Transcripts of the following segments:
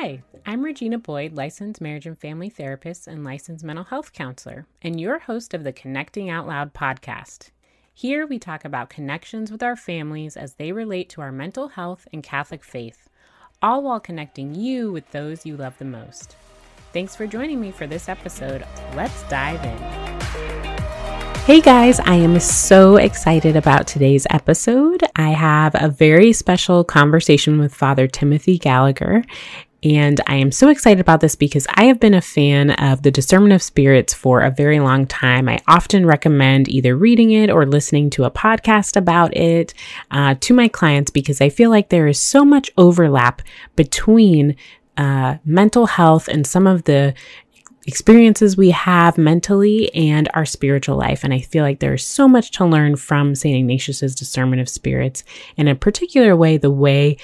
Hi, I'm Regina Boyd, licensed marriage and family therapist and licensed mental health counselor, and your host of the Connecting Out Loud podcast. Here we talk about connections with our families as they relate to our mental health and Catholic faith, all while connecting you with those you love the most. Thanks for joining me for this episode. Let's dive in. Hey guys, I am so excited about today's episode. I have a very special conversation with Father Timothy Gallagher. And I am so excited about this because I have been a fan of the discernment of spirits for a very long time. I often recommend either reading it or listening to a podcast about it uh, to my clients because I feel like there is so much overlap between uh, mental health and some of the experiences we have mentally and our spiritual life. And I feel like there's so much to learn from St. Ignatius's discernment of spirits. and In a particular way, the way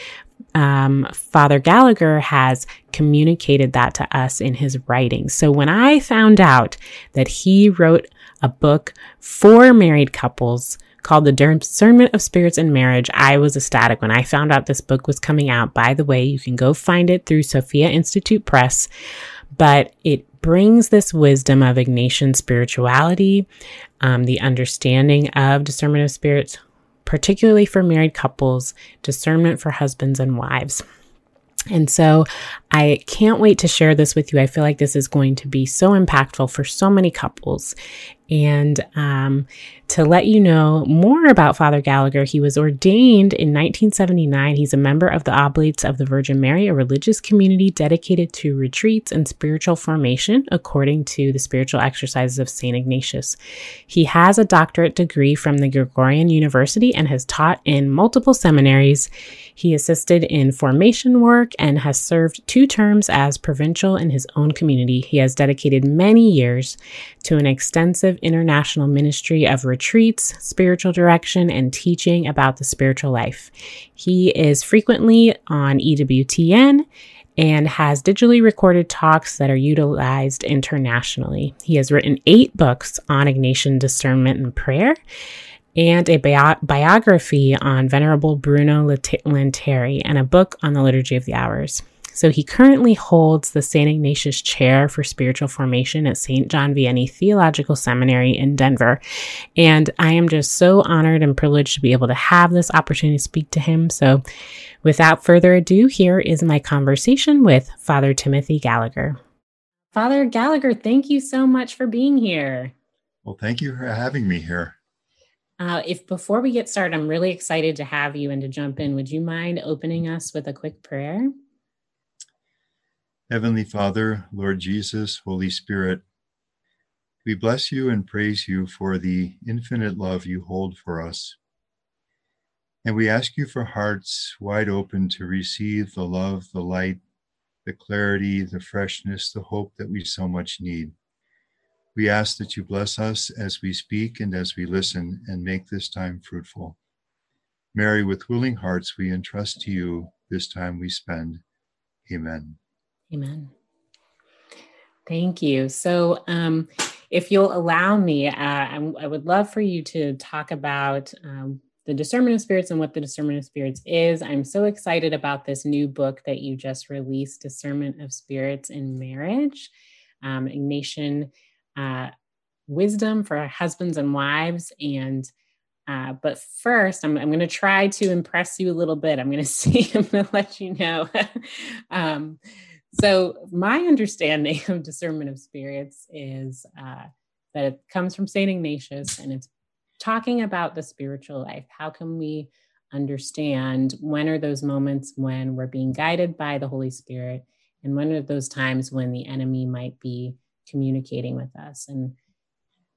um, Father Gallagher has communicated that to us in his writings. So when I found out that he wrote a book for married couples called The Discernment of Spirits in Marriage, I was ecstatic when I found out this book was coming out. By the way, you can go find it through Sophia Institute Press, but it brings this wisdom of Ignatian spirituality, um, the understanding of discernment of spirits, particularly for married couples, discernment for husbands and wives. And so I can't wait to share this with you. I feel like this is going to be so impactful for so many couples. And um, to let you know more about Father Gallagher, he was ordained in 1979. He's a member of the Oblates of the Virgin Mary, a religious community dedicated to retreats and spiritual formation, according to the spiritual exercises of St. Ignatius. He has a doctorate degree from the Gregorian University and has taught in multiple seminaries. He assisted in formation work and has served two terms as provincial in his own community. He has dedicated many years to an extensive international ministry of retreats, spiritual direction, and teaching about the spiritual life. He is frequently on EWTN and has digitally recorded talks that are utilized internationally. He has written eight books on Ignatian discernment and prayer and a bio- biography on Venerable Bruno Lanteri and a book on the Liturgy of the Hours. So he currently holds the St. Ignatius Chair for Spiritual Formation at St. John Vianney Theological Seminary in Denver. And I am just so honored and privileged to be able to have this opportunity to speak to him. So without further ado, here is my conversation with Father Timothy Gallagher. Father Gallagher, thank you so much for being here. Well, thank you for having me here. Uh, if before we get started, I'm really excited to have you and to jump in. Would you mind opening us with a quick prayer? Heavenly Father, Lord Jesus, Holy Spirit, we bless you and praise you for the infinite love you hold for us. And we ask you for hearts wide open to receive the love, the light, the clarity, the freshness, the hope that we so much need. We ask that you bless us as we speak and as we listen and make this time fruitful. Mary, with willing hearts, we entrust to you this time we spend. Amen. Amen. Thank you. So, um, if you'll allow me, uh, I would love for you to talk about um, the discernment of spirits and what the discernment of spirits is. I'm so excited about this new book that you just released, Discernment of Spirits in Marriage, um, Ignatian uh, Wisdom for Husbands and Wives. And uh, but first, I'm, I'm going to try to impress you a little bit. I'm going to see, I'm going to let you know. um, so, my understanding of discernment of spirits is uh, that it comes from St. Ignatius and it's talking about the spiritual life. How can we understand when are those moments when we're being guided by the Holy Spirit, and when are those times when the enemy might be communicating with us? And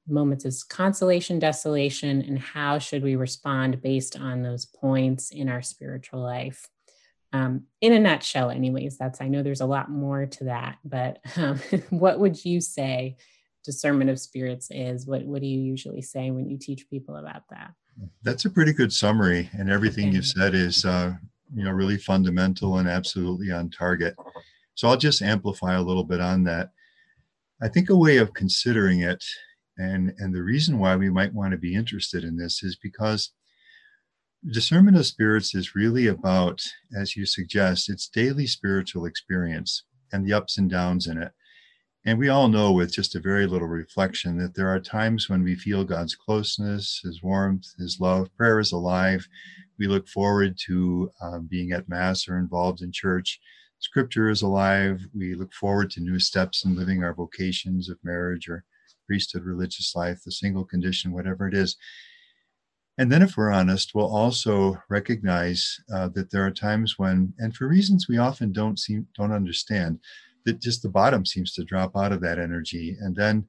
moments of consolation, desolation, and how should we respond based on those points in our spiritual life? Um, in a nutshell anyways that's i know there's a lot more to that but um, what would you say discernment of spirits is? What what do you usually say when you teach people about that? That's a pretty good summary and everything okay. you've said is uh, you know really fundamental and absolutely on target. So i'll just amplify a little bit on that. I think a way of considering it and and the reason why we might want to be interested in this is because discernment of spirits is really about, as you suggest, it's daily spiritual experience and the ups and downs in it. And we all know with just a very little reflection that there are times when we feel God's closeness, His warmth, His love. Prayer is alive. We look forward to um, being at Mass or involved in church. Scripture is alive. We look forward to new steps in living our vocations of marriage or priesthood, religious life, the single condition, whatever it is. And then, if we're honest, we'll also recognize uh, that there are times when, and for reasons we often don't seem don't understand, that just the bottom seems to drop out of that energy. And then,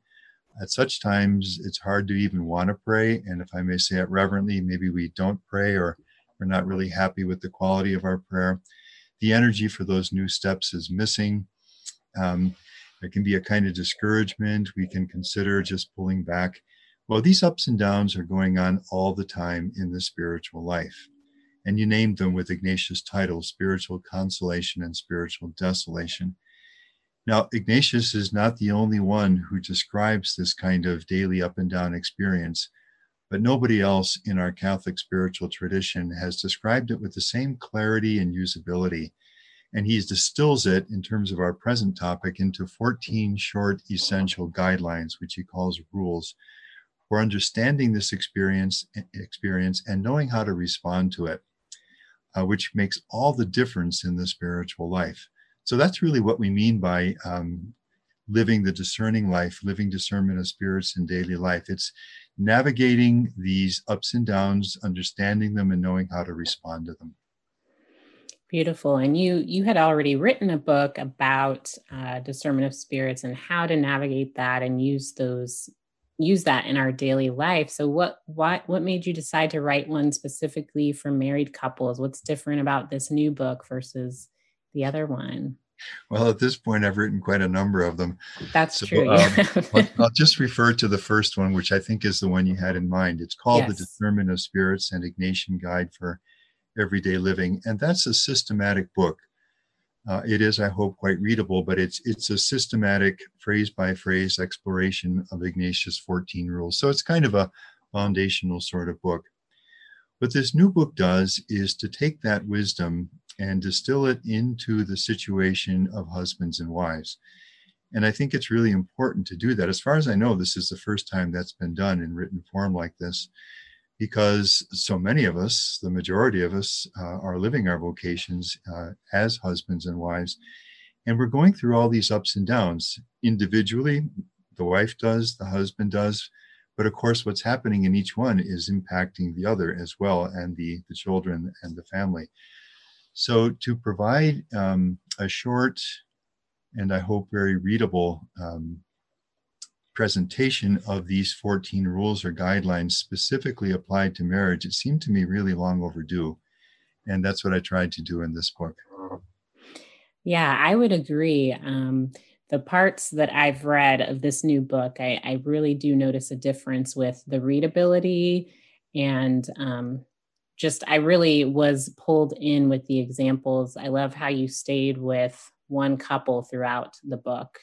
at such times, it's hard to even want to pray. And if I may say it reverently, maybe we don't pray or we're not really happy with the quality of our prayer. The energy for those new steps is missing. Um, there can be a kind of discouragement. We can consider just pulling back well, these ups and downs are going on all the time in the spiritual life. And you named them with Ignatius' title, spiritual consolation and spiritual desolation. Now, Ignatius is not the only one who describes this kind of daily up and down experience, but nobody else in our Catholic spiritual tradition has described it with the same clarity and usability. And he distills it in terms of our present topic into 14 short essential guidelines, which he calls rules for understanding this experience experience and knowing how to respond to it uh, which makes all the difference in the spiritual life. So that's really what we mean by um, living the discerning life living discernment of spirits in daily life. It's navigating these ups and downs understanding them and knowing how to respond to them. Beautiful. And you you had already written a book about uh, discernment of spirits and how to navigate that and use those use that in our daily life. So what what what made you decide to write one specifically for married couples? What's different about this new book versus the other one? Well, at this point, I've written quite a number of them. That's so, true. Um, I'll, I'll, just refer to the first one, which I think is the one you had in mind. It's called yes. The Discernment of Spirits and Ignatian Guide for Everyday Living. And that's a systematic book uh, it is, I hope, quite readable, but it's it's a systematic phrase by phrase exploration of Ignatius' 14 rules. So it's kind of a foundational sort of book. What this new book does is to take that wisdom and distill it into the situation of husbands and wives. And I think it's really important to do that. As far as I know, this is the first time that's been done in written form like this because so many of us, the majority of us, uh, are living our vocations uh, as husbands and wives. And we're going through all these ups and downs individually. The wife does, the husband does. But of course, what's happening in each one is impacting the other as well, and the, the children and the family. So, to provide um, a short and I hope very readable um, presentation of these 14 rules or guidelines specifically applied to marriage, it seemed to me really long overdue. And that's what I tried to do in this book. Yeah, I would agree. Um, the parts that I've read of this new book, I, I really do notice a difference with the readability and um, just, I really was pulled in with the examples. I love how you stayed with one couple throughout the book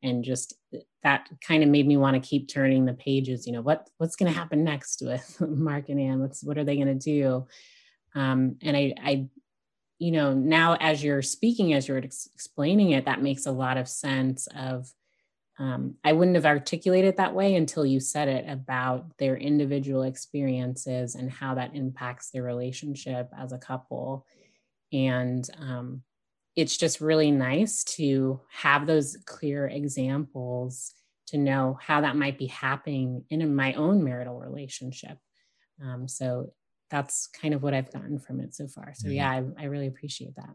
and just that kind of made me want to keep turning the pages you know what what's going to happen next with mark and anne what's what are they going to do? Um, and i i you know now as you're speaking as you're ex- explaining it that makes a lot of sense of um, i wouldn't have articulated that way until you said it about their individual experiences and how that impacts their relationship as a couple. And um, it's just really nice to have those clear examples to know how that might be happening in my own marital relationship. Um, so that's kind of what I've gotten from it so far. So, yeah, I, I really appreciate that.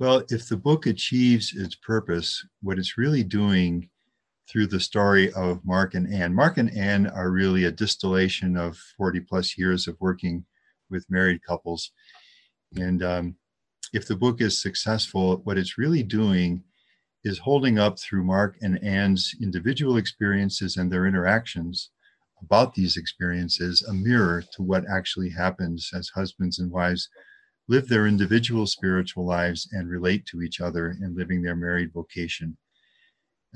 Well, if the book achieves its purpose, what it's really doing through the story of Mark and Anne, Mark and Anne are really a distillation of 40 plus years of working with married couples. And um, if the book is successful, what it's really doing is holding up through Mark and Anne's individual experiences and their interactions about these experiences a mirror to what actually happens as husbands and wives live their individual spiritual lives and relate to each other in living their married vocation.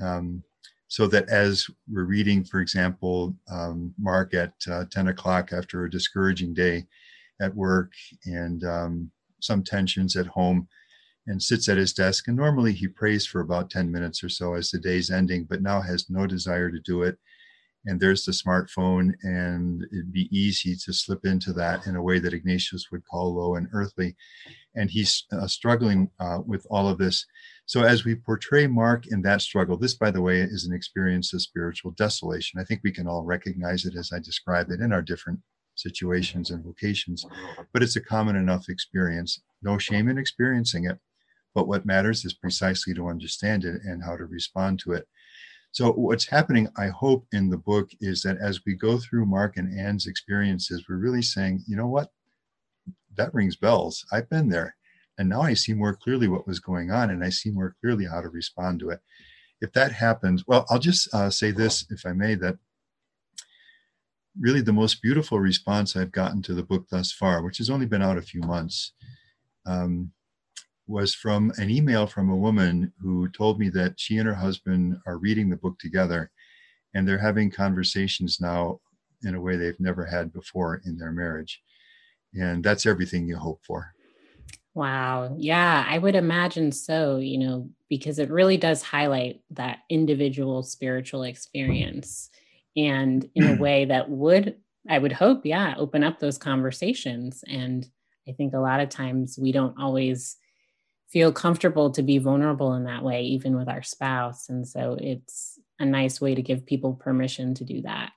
Um, so that as we're reading, for example, um, Mark at uh, 10 o'clock after a discouraging day, at work and um, some tensions at home and sits at his desk. And normally he prays for about 10 minutes or so as the day's ending, but now has no desire to do it. And there's the smartphone, and it'd be easy to slip into that in a way that Ignatius would call low and earthly. And he's uh, struggling uh, with all of this. So, as we portray Mark in that struggle, this, by the way, is an experience of spiritual desolation. I think we can all recognize it as I describe it in our different situations and vocations, but it's a common enough experience. No shame in experiencing it. But what matters is precisely to understand it and how to respond to it. So, what's happening, I hope, in the book is that as we go through Mark and Anne's experiences, we're really saying, you know what? That rings bells. I've been there. And now I see more clearly what was going on and I see more clearly how to respond to it. If that happens, well, I'll just uh, say this, if I may, that really the most beautiful response I've gotten to the book thus far, which has only been out a few months, um, was from an email from a woman who told me that she and her husband are reading the book together and they're having conversations now in a way they've never had before in their marriage. And that's everything you hope for. Wow. Yeah, I would imagine so, you know, because it really does highlight that individual spiritual experience and in a way that would, I would hope, yeah, open up those conversations. And I think a lot of times we don't always feel comfortable to be vulnerable in that way, even with our spouse. And so it's a nice way to give people permission to do that.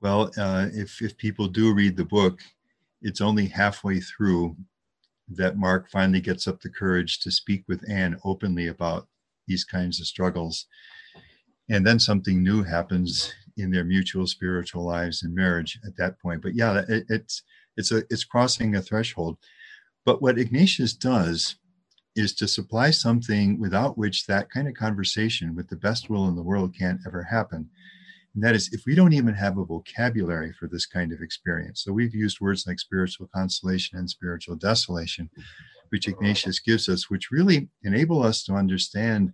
Well, uh, if, if people do read the book, it's only halfway through that Mark finally gets up the courage to speak with Anne openly about these kinds of struggles. And then something new happens in their mutual spiritual lives and marriage at that point. But yeah, it, it's it's a it's crossing a threshold. But what Ignatius does is to supply something without which that kind of conversation with the best will in the world can't ever happen. And that is if we don't even have a vocabulary for this kind of experience. So we've used words like spiritual consolation and spiritual desolation, which Ignatius gives us, which really enable us to understand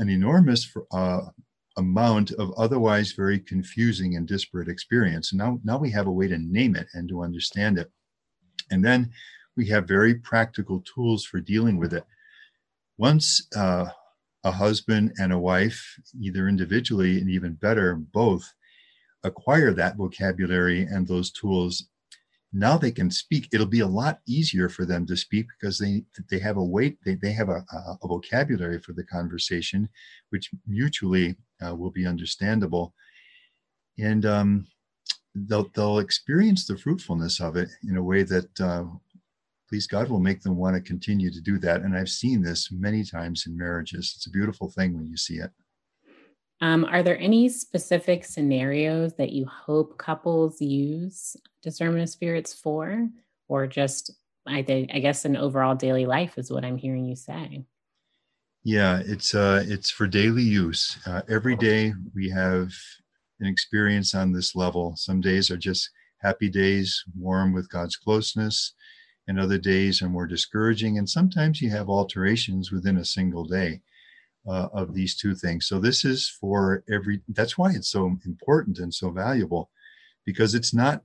an enormous uh, amount of otherwise very confusing and disparate experience. Now, now we have a way to name it and to understand it. And then we have very practical tools for dealing with it. Once uh, a husband and a wife, either individually and even better, both acquire that vocabulary and those tools, now they can speak. It'll be a lot easier for them to speak because they they have a weight, they, they have a, a vocabulary for the conversation, which mutually uh, will be understandable. And um, they'll, they'll experience the fruitfulness of it in a way that uh, please God will make them want to continue to do that. And I've seen this many times in marriages. It's a beautiful thing when you see it. Um, are there any specific scenarios that you hope couples use discernment of spirits for, or just I, think, I guess an overall daily life is what I'm hearing you say. Yeah, it's uh, it's for daily use. Uh, every day we have an experience on this level. Some days are just happy days, warm with God's closeness and other days are more discouraging. And sometimes you have alterations within a single day uh, of these two things. So this is for every, that's why it's so important and so valuable because it's not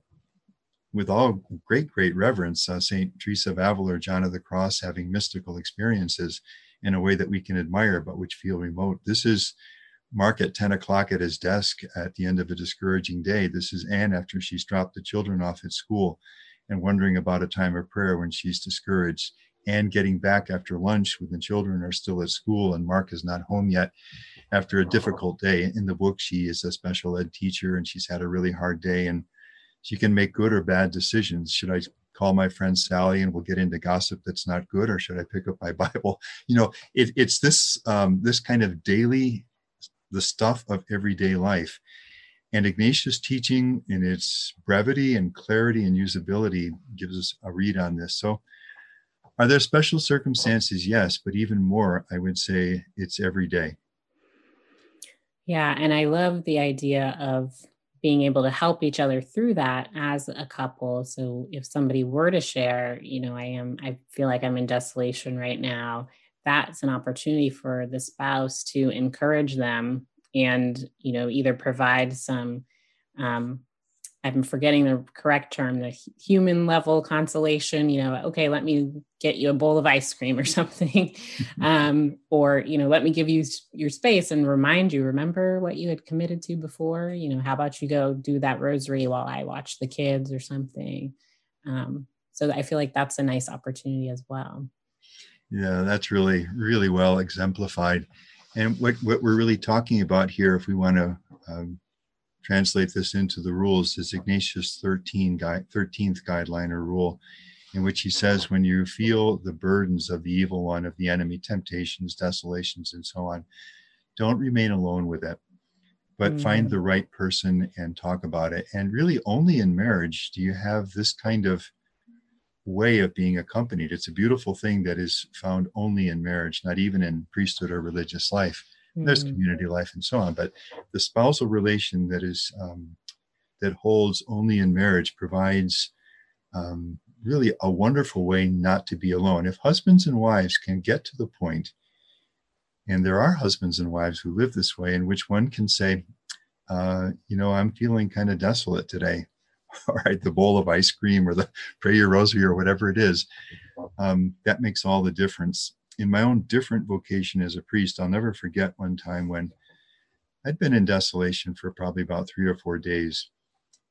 with all great, great reverence, uh, St. Teresa of Avila or John of the Cross having mystical experiences in a way that we can admire, but which feel remote. This is Mark at 10 o'clock at his desk at the end of a discouraging day. This is Anne after she's dropped the children off at school and wondering about a time of prayer when she's discouraged and getting back after lunch when the children are still at school and Mark is not home yet after a difficult day. In the book, she is a special ed teacher and she's had a really hard day and she can make good or bad decisions. Should I call my friend Sally and we'll get into gossip that's not good, or should I pick up my Bible? You know, it, it's this um, this kind of daily, the stuff of everyday life. And Ignatius' teaching in its brevity and clarity and usability gives us a read on this. So, are there special circumstances? Yes, but even more, I would say it's every day. Yeah, and I love the idea of being able to help each other through that as a couple. So if somebody were to share, you know, I am, I feel like I'm in desolation right now, that's an opportunity for the spouse to encourage them and you know either provide some um, I'm forgetting the correct term, the human level consolation, you know, okay, let me get you a bowl of ice cream or something. um, or, you know, let me give you your space and remind you, remember what you had committed to before? You know, how about you go do that rosary while I watch the kids or something? Um, so I feel like that's a nice opportunity as well. Yeah, that's really, really well exemplified. And what, what we're really talking about here, if we want to um, translate this into the rules is Ignatius 13 guide, 13th guideline or rule, in which he says, when you feel the burdens of the evil one, of the enemy, temptations, desolations, and so on, don't remain alone with it, but mm. find the right person and talk about it. And really, only in marriage do you have this kind of way of being accompanied. It's a beautiful thing that is found only in marriage, not even in priesthood or religious life there's mm. community life and so on but the spousal relation that is um, that holds only in marriage provides um, really a wonderful way not to be alone. If husbands and wives can get to the point and there are husbands and wives who live this way in which one can say uh, you know i'm feeling kind of desolate today. All right the bowl of ice cream or the prayer rosary or whatever it is um, that makes all the difference in my own different vocation as a priest, I'll never forget one time when I'd been in desolation for probably about three or four days.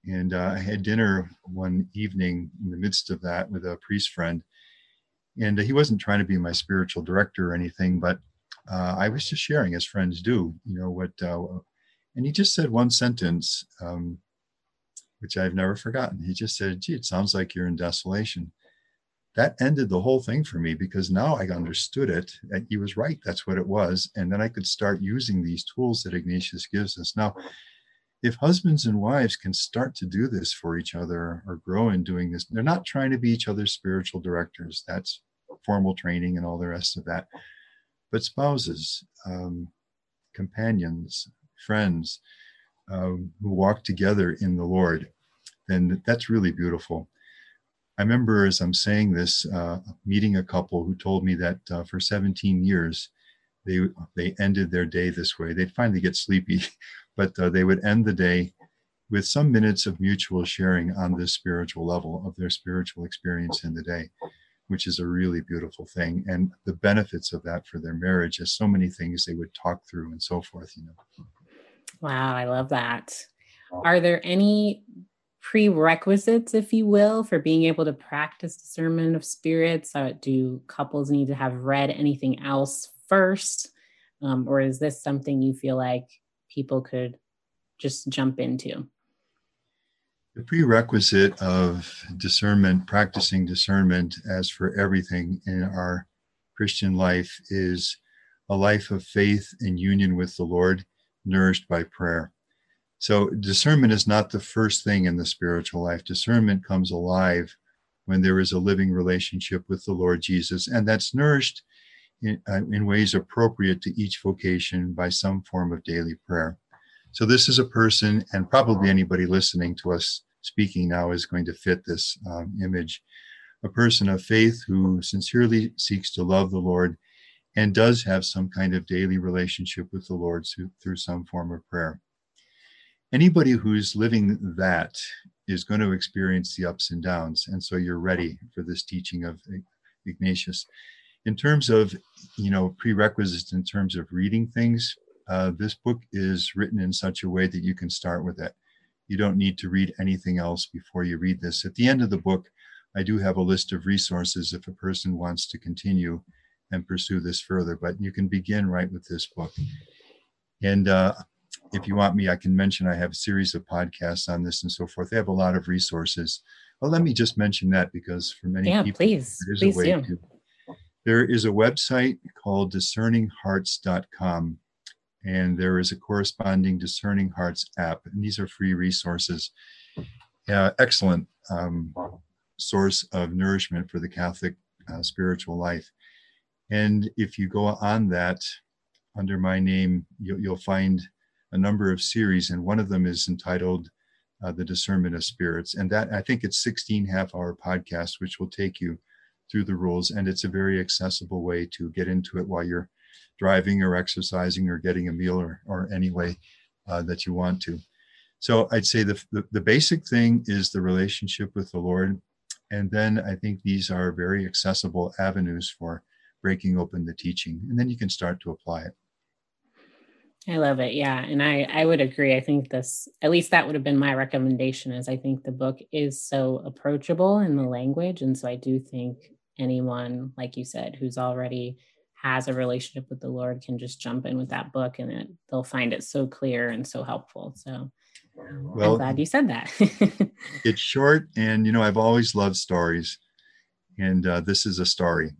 And uh, I had dinner one evening in the midst of that with a priest friend. And he wasn't trying to be my spiritual director or anything, but uh, I was just sharing, as friends do, you know, what, uh, and he just said one sentence, um, which I've never forgotten. He just said, gee, it sounds like you're in desolation that ended the whole thing for me because now I understood it. And he was right. That's what it was. And then I could start using these tools that Ignatius gives us. Now, if husbands and wives can start to do this for each other or grow in doing this, they're not trying to be each other's spiritual directors. That's formal training and all the rest of that. But spouses, um, companions, friends um, who walk together in the Lord, then that's really beautiful. I remember as I'm saying this, uh, meeting a couple who told me that uh, for 17 years, they they ended their day this way. They'd finally get sleepy, but uh, they would end the day with some minutes of mutual sharing on this spiritual level of their spiritual experience in the day, which is a really beautiful thing. And the benefits of that for their marriage is so many things they would talk through and so forth. You know. Wow, I love that. Are there any prerequisites, if you will, for being able to practice discernment of spirits? Uh, do couples need to have read anything else first? Um, or is this something you feel like people could just jump into? The prerequisite of discernment, practicing discernment, as for everything in our Christian life, is a life of faith and union with the Lord, nourished by prayer. So discernment is not the first thing in the spiritual life. Discernment comes alive when there is a living relationship with the Lord Jesus, and that's nourished in, uh, in ways appropriate to each vocation by some form of daily prayer. So this is a person, and probably anybody listening to us speaking now is going to fit this um, image. A person of faith who sincerely seeks to love the Lord and does have some kind of daily relationship with the Lord through, through some form of prayer anybody who's living that is going to experience the ups and downs and so you're ready for this teaching of ignatius. In terms of you know prerequisites in terms of reading things uh, this book is written in such a way that you can start with it. You don't need to read anything else before you read this. At the end of the book i do have a list of resources if a person wants to continue and pursue this further but you can begin right with this book. And uh, if you want me, I can mention I have a series of podcasts on this and so forth. They have a lot of resources. Well, let me just mention that because for many yeah, people, please, there is please a way do. to. There is a website called discerninghearts.com, and there is a corresponding Discerning Hearts app, and these are free resources. Uh, excellent um, source of nourishment for the Catholic uh, spiritual life. And if you go on that under my name, you'll, you'll find a number of series, and one of them is entitled uh, The Discernment of Spirits. And that, I think it's 16 half hour podcasts, which will take you through the rules. And it's a very accessible way to get into it while you're driving or exercising or getting a meal or, or any way uh, that you want to. So I'd say the, the, the basic thing is the relationship with the Lord. And then I think these are very accessible avenues for breaking open the teaching. And then you can start to apply it. I love it. Yeah. And I, I would agree. I think this, at least that would have been my recommendation is I think the book is so approachable in the language. And so I do think anyone, like you said, who's already has a relationship with the Lord can just jump in with that book and it, they'll find it so clear and so helpful. So well, I'm glad you said that. it's short, and you know I've always loved stories, and uh, this is a story.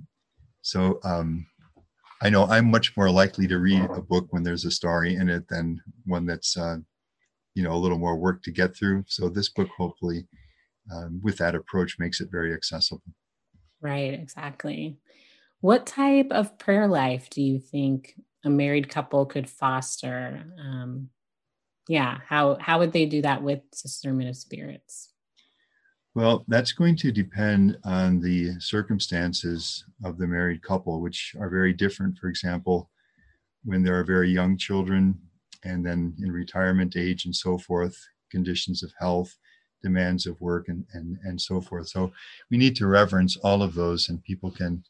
So um, I know I'm much more likely to read a book when there's a story in it than one that's uh, you know a little more work to get through. So this book, hopefully, um, with that approach, makes it very accessible. Right. Exactly. What type of prayer life do you think a married couple could foster? Um, yeah how how would they do that with discernment of spirits well that's going to depend on the circumstances of the married couple which are very different for example when there are very young children and then in retirement age and so forth conditions of health demands of work and and, and so forth so we need to reverence all of those and people can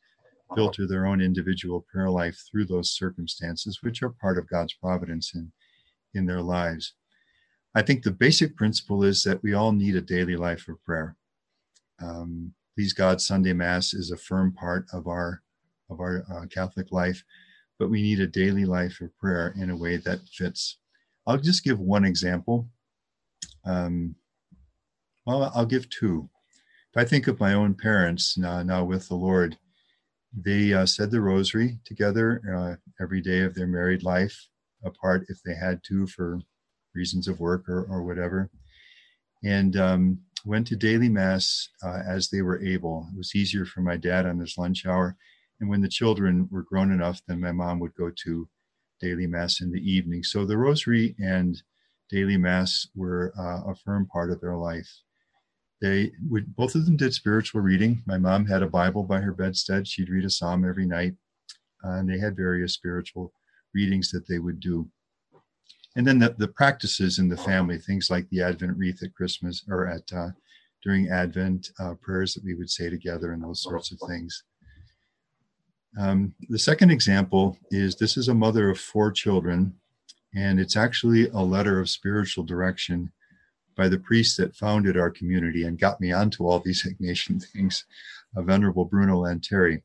filter their own individual prayer life through those circumstances which are part of god's providence in, in their lives. I think the basic principle is that we all need a daily life of prayer. Um, Please God Sunday Mass is a firm part of our of our uh, Catholic life, but we need a daily life of prayer in a way that fits. I'll just give one example. Um, well, I'll give two. If I think of my own parents now, now with the Lord, they uh, said the Rosary together uh, every day of their married life apart if they had to for reasons of work or, or whatever. And um, went to daily mass uh, as they were able. It was easier for my dad on his lunch hour. And when the children were grown enough, then my mom would go to daily mass in the evening. So the rosary and daily mass were uh, a firm part of their life. They would both of them did spiritual reading. My mom had a Bible by her bedstead. She'd read a psalm every night, uh, and they had various spiritual readings that they would do. And then the, the practices in the family, things like the Advent wreath at Christmas or at uh, during Advent, uh, prayers that we would say together, and those sorts of things. Um, the second example is this is a mother of four children, and it's actually a letter of spiritual direction by the priest that founded our community and got me onto all these Ignatian things, uh, Venerable Bruno Lanteri.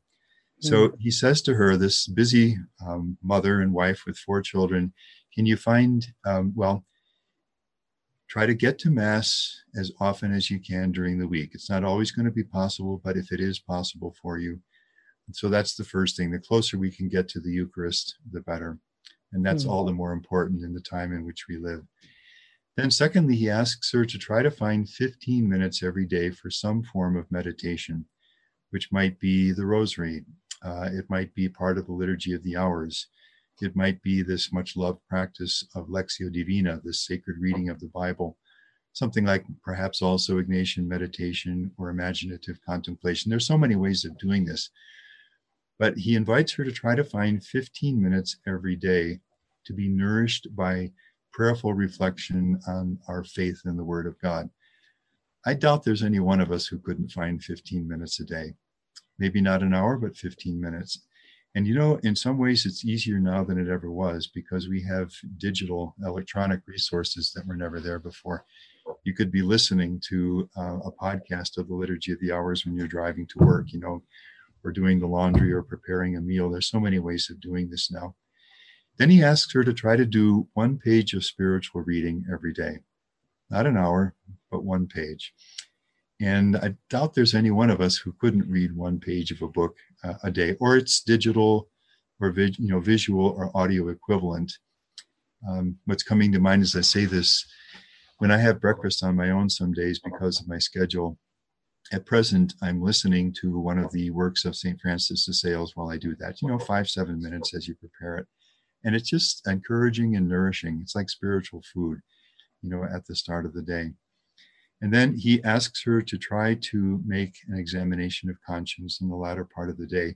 So hmm. he says to her, this busy um, mother and wife with four children, can you find, um, well, try to get to Mass as often as you can during the week. It's not always going to be possible, but if it is possible for you. So that's the first thing. The closer we can get to the Eucharist, the better. And that's mm-hmm. all the more important in the time in which we live. Then, secondly, he asks her to try to find 15 minutes every day for some form of meditation, which might be the rosary, uh, it might be part of the liturgy of the hours. It might be this much loved practice of Lectio Divina, this sacred reading of the Bible, something like perhaps also Ignatian meditation or imaginative contemplation. There's so many ways of doing this. But he invites her to try to find 15 minutes every day to be nourished by prayerful reflection on our faith in the Word of God. I doubt there's any one of us who couldn't find 15 minutes a day maybe not an hour, but 15 minutes. And you know, in some ways, it's easier now than it ever was because we have digital electronic resources that were never there before. You could be listening to uh, a podcast of the Liturgy of the Hours when you're driving to work, you know, or doing the laundry or preparing a meal. There's so many ways of doing this now. Then he asks her to try to do one page of spiritual reading every day, not an hour, but one page. And I doubt there's any one of us who couldn't read one page of a book uh, a day, or its digital or you know visual or audio equivalent. Um, what's coming to mind as I say this, when I have breakfast on my own some days because of my schedule, at present I'm listening to one of the works of St. Francis de Sales while I do that. You know, five seven minutes as you prepare it, and it's just encouraging and nourishing. It's like spiritual food, you know, at the start of the day. And then he asks her to try to make an examination of conscience in the latter part of the day,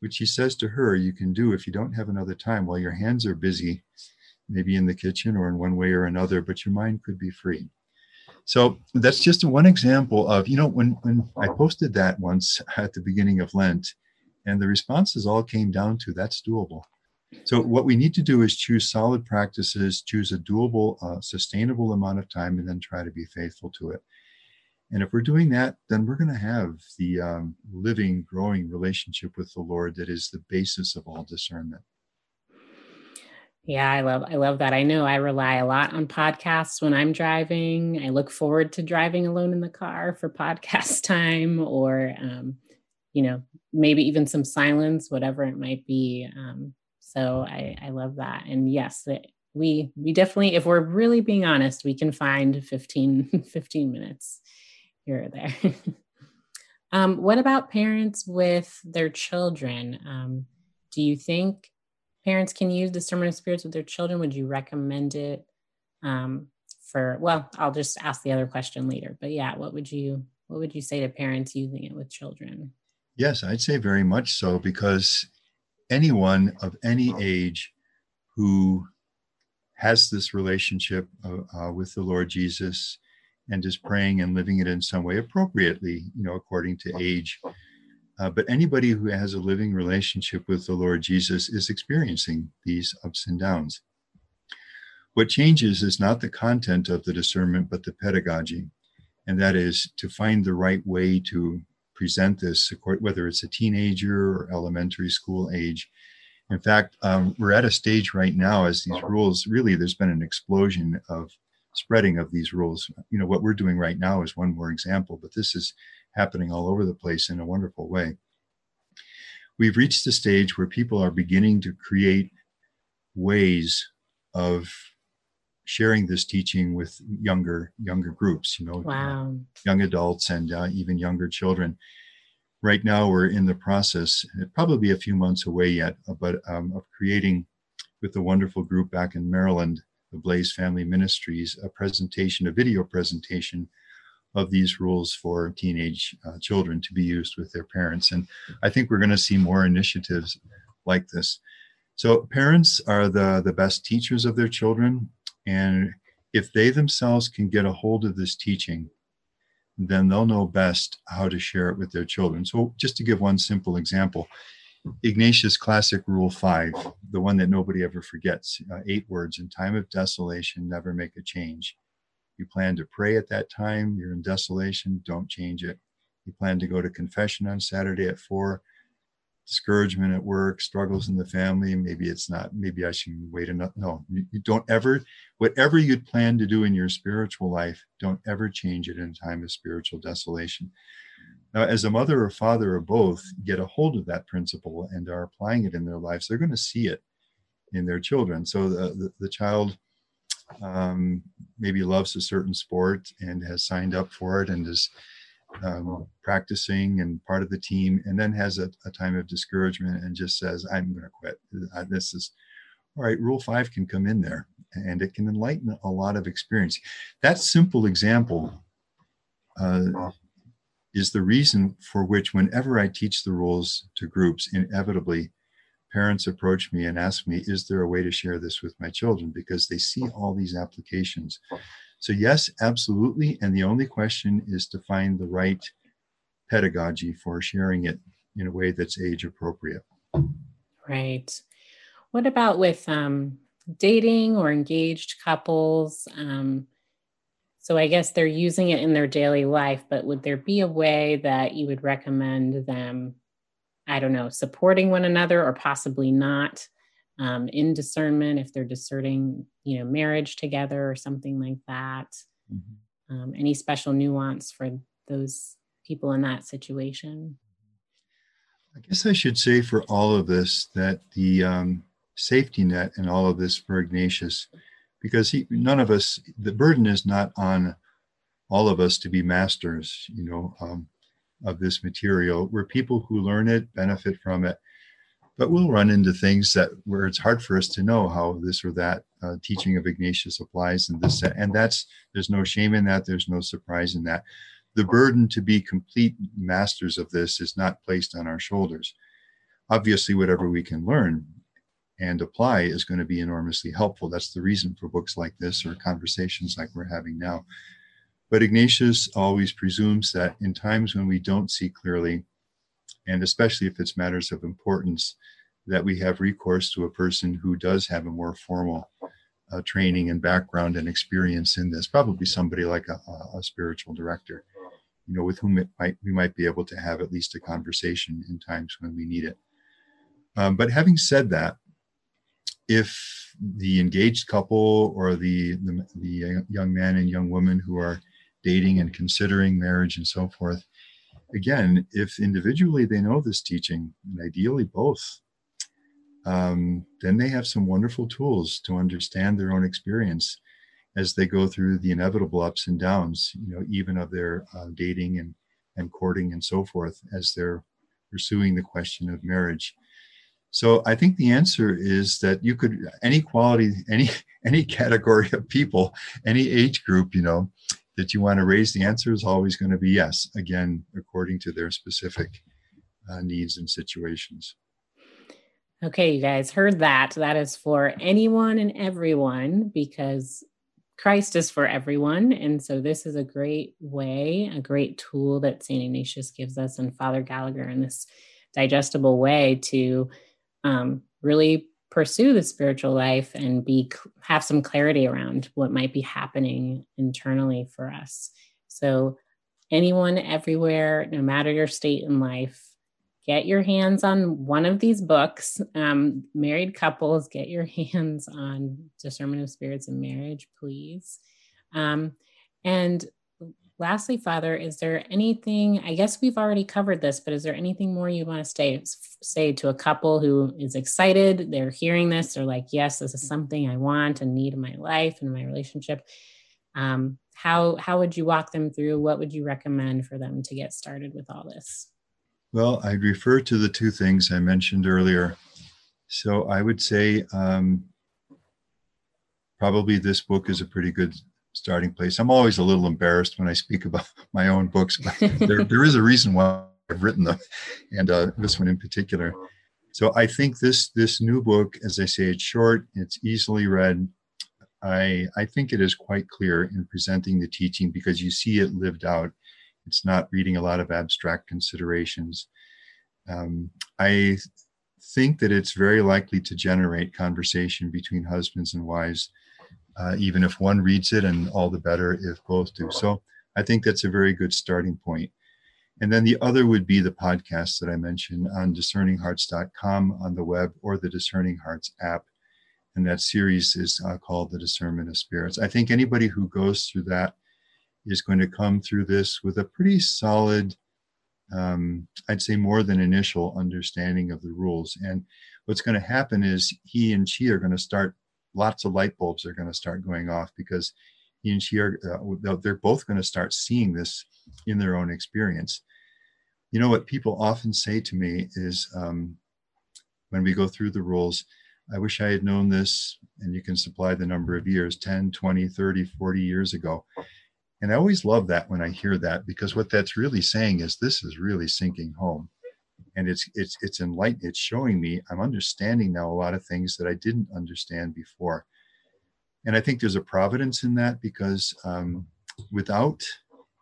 which he says to her, you can do if you don't have another time while your hands are busy maybe in the kitchen or in one way or another, but your mind could be free. So that's just one example of, you know, when, when I posted that once at the beginning of Lent, and the responses all came down to that's doable. So what we need to do is choose solid practices, choose a doable, uh, sustainable amount of time, and then try to be faithful to it. And if we're doing that, then we're going to have the um, living, growing relationship with the Lord that is the basis of all discernment. Yeah, I love I love that. I know I rely a lot on podcasts when I'm driving. I look forward to driving alone in the car for podcast time or um, you know, maybe even some silence, whatever it might be. Um, so I, I love that. And yes, it, we we definitely, if we're really being honest, we can find 15, 15 minutes here or there. um, what about parents with their children? Um, do you think parents can use the discernment of spirits with their children? Would you recommend it um, for? Well, I'll just ask the other question later. But yeah, what would you what would you say to parents using it with children? Yes, I'd say very much so because anyone of any age who has this relationship uh, uh, with the Lord Jesus and is praying and living it in some way appropriately, you know, according to age, uh, but anybody who has a living relationship with the Lord Jesus is experiencing these ups and downs. What changes is not the content of the discernment, but the pedagogy. And that is to find the right way to present this, whether it's a teenager or elementary school age. In fact, um, we're at a stage right now as these rules really, there's been an explosion of spreading of these rules. You know, what we're doing right now is one more example, but this is happening all over the place in a wonderful way. We've reached the stage where people are beginning to create ways of sharing this teaching with younger younger groups you know wow. young adults and uh, even younger children right now we're in the process probably a few months away yet but um, of creating with a wonderful group back in maryland the blaze family ministries a presentation a video presentation of these rules for teenage uh, children to be used with their parents. And I think we're going to see more initiatives like this. So parents are the, the best teachers of their children. And if they themselves can get a hold of this teaching, then they'll know best how to share it with their children. So just to give one simple example, Ignatius Classic Rule 5, the one that nobody ever forgets, uh, eight words, in time of desolation, never make a change. You plan to pray at that time, you're in desolation, don't change it. You plan to go to confession on Saturday at four, discouragement at work, struggles in the family, maybe it's not, maybe I should wait enough. No, you, you don't ever, whatever you'd plan to do in your spiritual life, don't ever change it in a time of spiritual desolation. Now, as a mother or father or both get a hold of that principle and are applying it in their lives, they're going to see it in their children. So the, the, the child um, maybe loves a certain sport and has signed up for it and is um, practicing and part of the team, and then has a, a time of discouragement and just says, "I'm going to quit." Uh, this is all right. Rule five can come in there, and it can enlighten a lot of experience. That simple example uh, is the reason for which, whenever I teach the rules to groups, inevitably parents approach me and ask me, is there a way to share this with my children? Because they see all these applications. So, yes, absolutely. And the only question is to find the right pedagogy for sharing it in a way that's age appropriate. Right. What about with um, dating or engaged couples? Um, so, I guess they're using it in their daily life, but would there be a way that you would recommend them I don't know, supporting one another or possibly not um, in discernment if they're discerning, you know, marriage together or something like that. Mm-hmm. Um, any special nuance for those people in that situation? I guess I should say for all of this that the um, safety net and all of this for Ignatius, because he, none of us, the burden is not on all of us to be masters. You know, um, of this material where people who learn it benefit from it but we'll run into things that where it's hard for us to know how this or that uh, teaching of ignatius applies in this and that's there's no shame in that there's no surprise in that the burden to be complete masters of this is not placed on our shoulders obviously whatever we can learn and apply is going to be enormously helpful. That's the reason for books like this or conversations like we're having now. But Ignatius always presumes that in times when we don't see clearly, and especially if it's matters of importance, that we have recourse to a person who does have a more formal uh, training and background and experience in this, probably somebody like a, a, spiritual director, you know, with whom it might, we might be able to have at least a conversation in times when we need it. Um, but having said that, if the engaged couple or the, the, the young man and young woman who are dating and considering marriage and so forth, again, if individually they know this teaching, and ideally both, um, then they have some wonderful tools to understand their own experience as they go through the inevitable ups and downs, you know, even of their uh, dating and, and courting and so forth as they're pursuing the question of marriage. So I think the answer is that you could any quality, any any category of people, any age group, you know, that you want to raise, the answer is always going to be yes. Again, according to their specific uh, needs and situations. Okay, you guys heard that. That is for anyone and everyone because Christ is for everyone. And so this is a great way, a great tool that St. Ignatius gives us and Father Gallagher in this digestible way to um, really pursue the spiritual life and be have some clarity around what might be happening internally for us. So anyone everywhere, no matter your state in life, get your hands on one of these books. Um, married couples, get your hands on Discernment of Spirits and Marriage, please. Um, and lastly, Father, is there anything? I guess we've already covered this, but is there anything more you want to say say to a couple who is excited? They're hearing this. They're like, "Yes, this is something I want and need in my life and my relationship." Um, how how would you walk them through? What would you recommend for them to get started with all this? Well, I'd refer to the two things I mentioned earlier. So I would say um, probably this book is a pretty good starting place. I'm always a little embarrassed when I speak about my own books, but there, there is a reason why I've written them, and uh, this one in particular. So I think this this new book, as I say, it's short, it's easily read. I I think it is quite clear in presenting the teaching because you see it lived out it's not reading a lot of abstract considerations. Um, I think that it's very likely to generate conversation between husbands and wives, uh, even if one reads it, and all the better if both do. So I think that's a very good starting point. And then the other would be the podcast that I mentioned on discerninghearts.com on the web or the Discerning Hearts app. And that series is uh, called The Discernment of Spirits. I think anybody who goes through that is going to come through this with a pretty solid, um, I'd say more than initial understanding of the rules. And what's going to happen is he and she are going to start, lots of light bulbs are going to start going off because he and she are, uh, they're both going to start seeing this in their own experience. You know, what people often say to me is um, when we go through the rules, I wish I had known this, and you can supply the number of years 10, 20, 30, 40 years ago. And I always love that when I hear that because what that's really saying is this is really sinking home. And it's it's it's enlightened, it's showing me I'm understanding now a lot of things that I didn't understand before. And I think there's a providence in that because um, without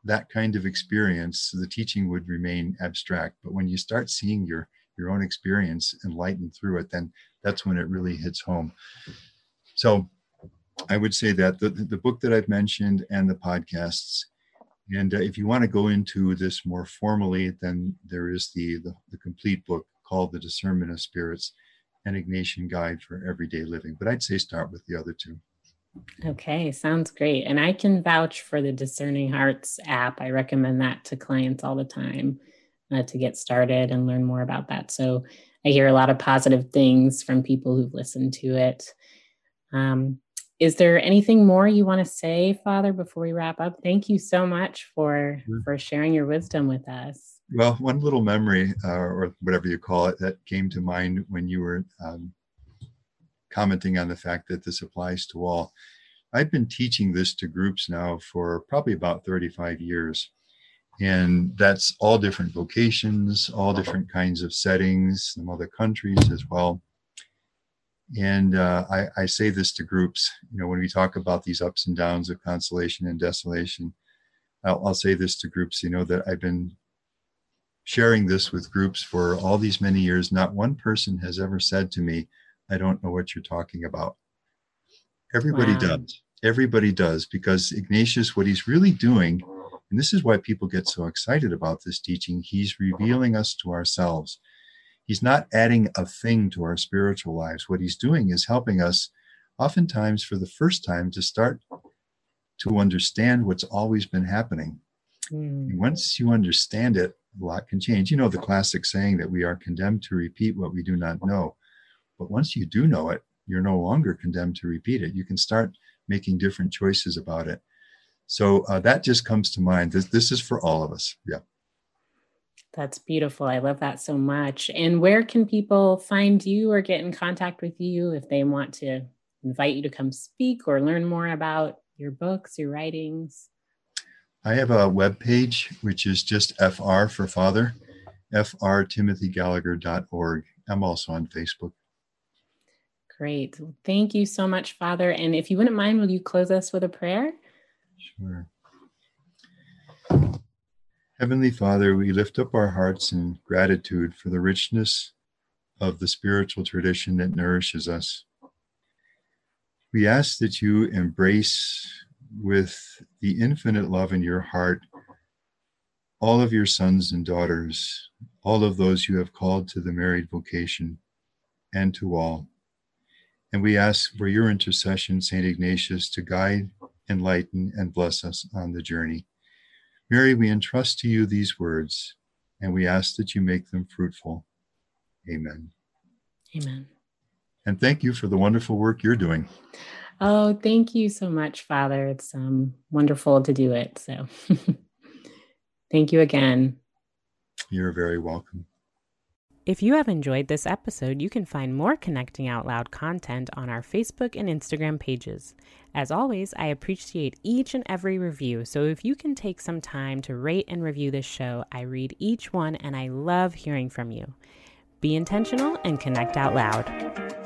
that kind of experience, the teaching would remain abstract. But when you start seeing your your own experience enlightened through it, then that's when it really hits home. So I would say that the, the book that I've mentioned and the podcasts. And uh, if you want to go into this more formally, then there is the, the, the complete book called The Discernment of Spirits, an Ignatian Guide for Everyday Living. But I'd say start with the other two. Okay, sounds great. And I can vouch for the Discerning Hearts app. I recommend that to clients all the time uh, to get started and learn more about that. So I hear a lot of positive things from people who've listened to it. Um, is there anything more you want to say father before we wrap up? Thank you so much for for sharing your wisdom with us. Well one little memory uh, or whatever you call it that came to mind when you were um, commenting on the fact that this applies to all. I've been teaching this to groups now for probably about 35 years. And that's all different vocations all different kinds of settings some other countries as well And uh, I, I, say this to groups, you know, when we talk about these ups and downs of consolation and desolation, I'll, I'll say this to groups, you know, that I've been sharing this with groups for all these many years. Not one person has ever said to me, I don't know what you're talking about. Everybody wow. does. Everybody does because Ignatius, what he's really doing, and this is why people get so excited about this teaching, he's revealing us to ourselves. He's not adding a thing to our spiritual lives. What he's doing is helping us, oftentimes for the first time, to start to understand what's always been happening. Mm. Once you understand it, a lot can change. You know the classic saying that we are condemned to repeat what we do not know. But once you do know it, you're no longer condemned to repeat it. You can start making different choices about it. So uh, that just comes to mind. This, this is for all of us. Yeah. That's beautiful. I love that so much. And where can people find you or get in contact with you if they want to invite you to come speak or learn more about your books, your writings? I have a web page which is just FR for Father, frtimothygallagher.org. I'm also on Facebook. Great. Thank you so much, Father. And if you wouldn't mind, will you close us with a prayer? Sure. Heavenly Father, we lift up our hearts in gratitude for the richness of the spiritual tradition that nourishes us. We ask that you embrace with the infinite love in your heart all of your sons and daughters, all of those you have called to the married vocation, and to all. And we ask for your intercession, St. Ignatius, to guide, enlighten, and bless us on the journey. Mary, we entrust to you these words, and we ask that you make them fruitful. Amen. Amen. And thank you for the wonderful work you're doing. Oh, thank you so much, Father. It's um, wonderful to do it. So thank you again. You're very welcome. If you have enjoyed this episode, you can find more Connecting Out Loud content on our Facebook and Instagram pages. As always, I appreciate each and every review, so if you can take some time to rate and review this show, I read each one and I love hearing from you. Be intentional and connect out loud.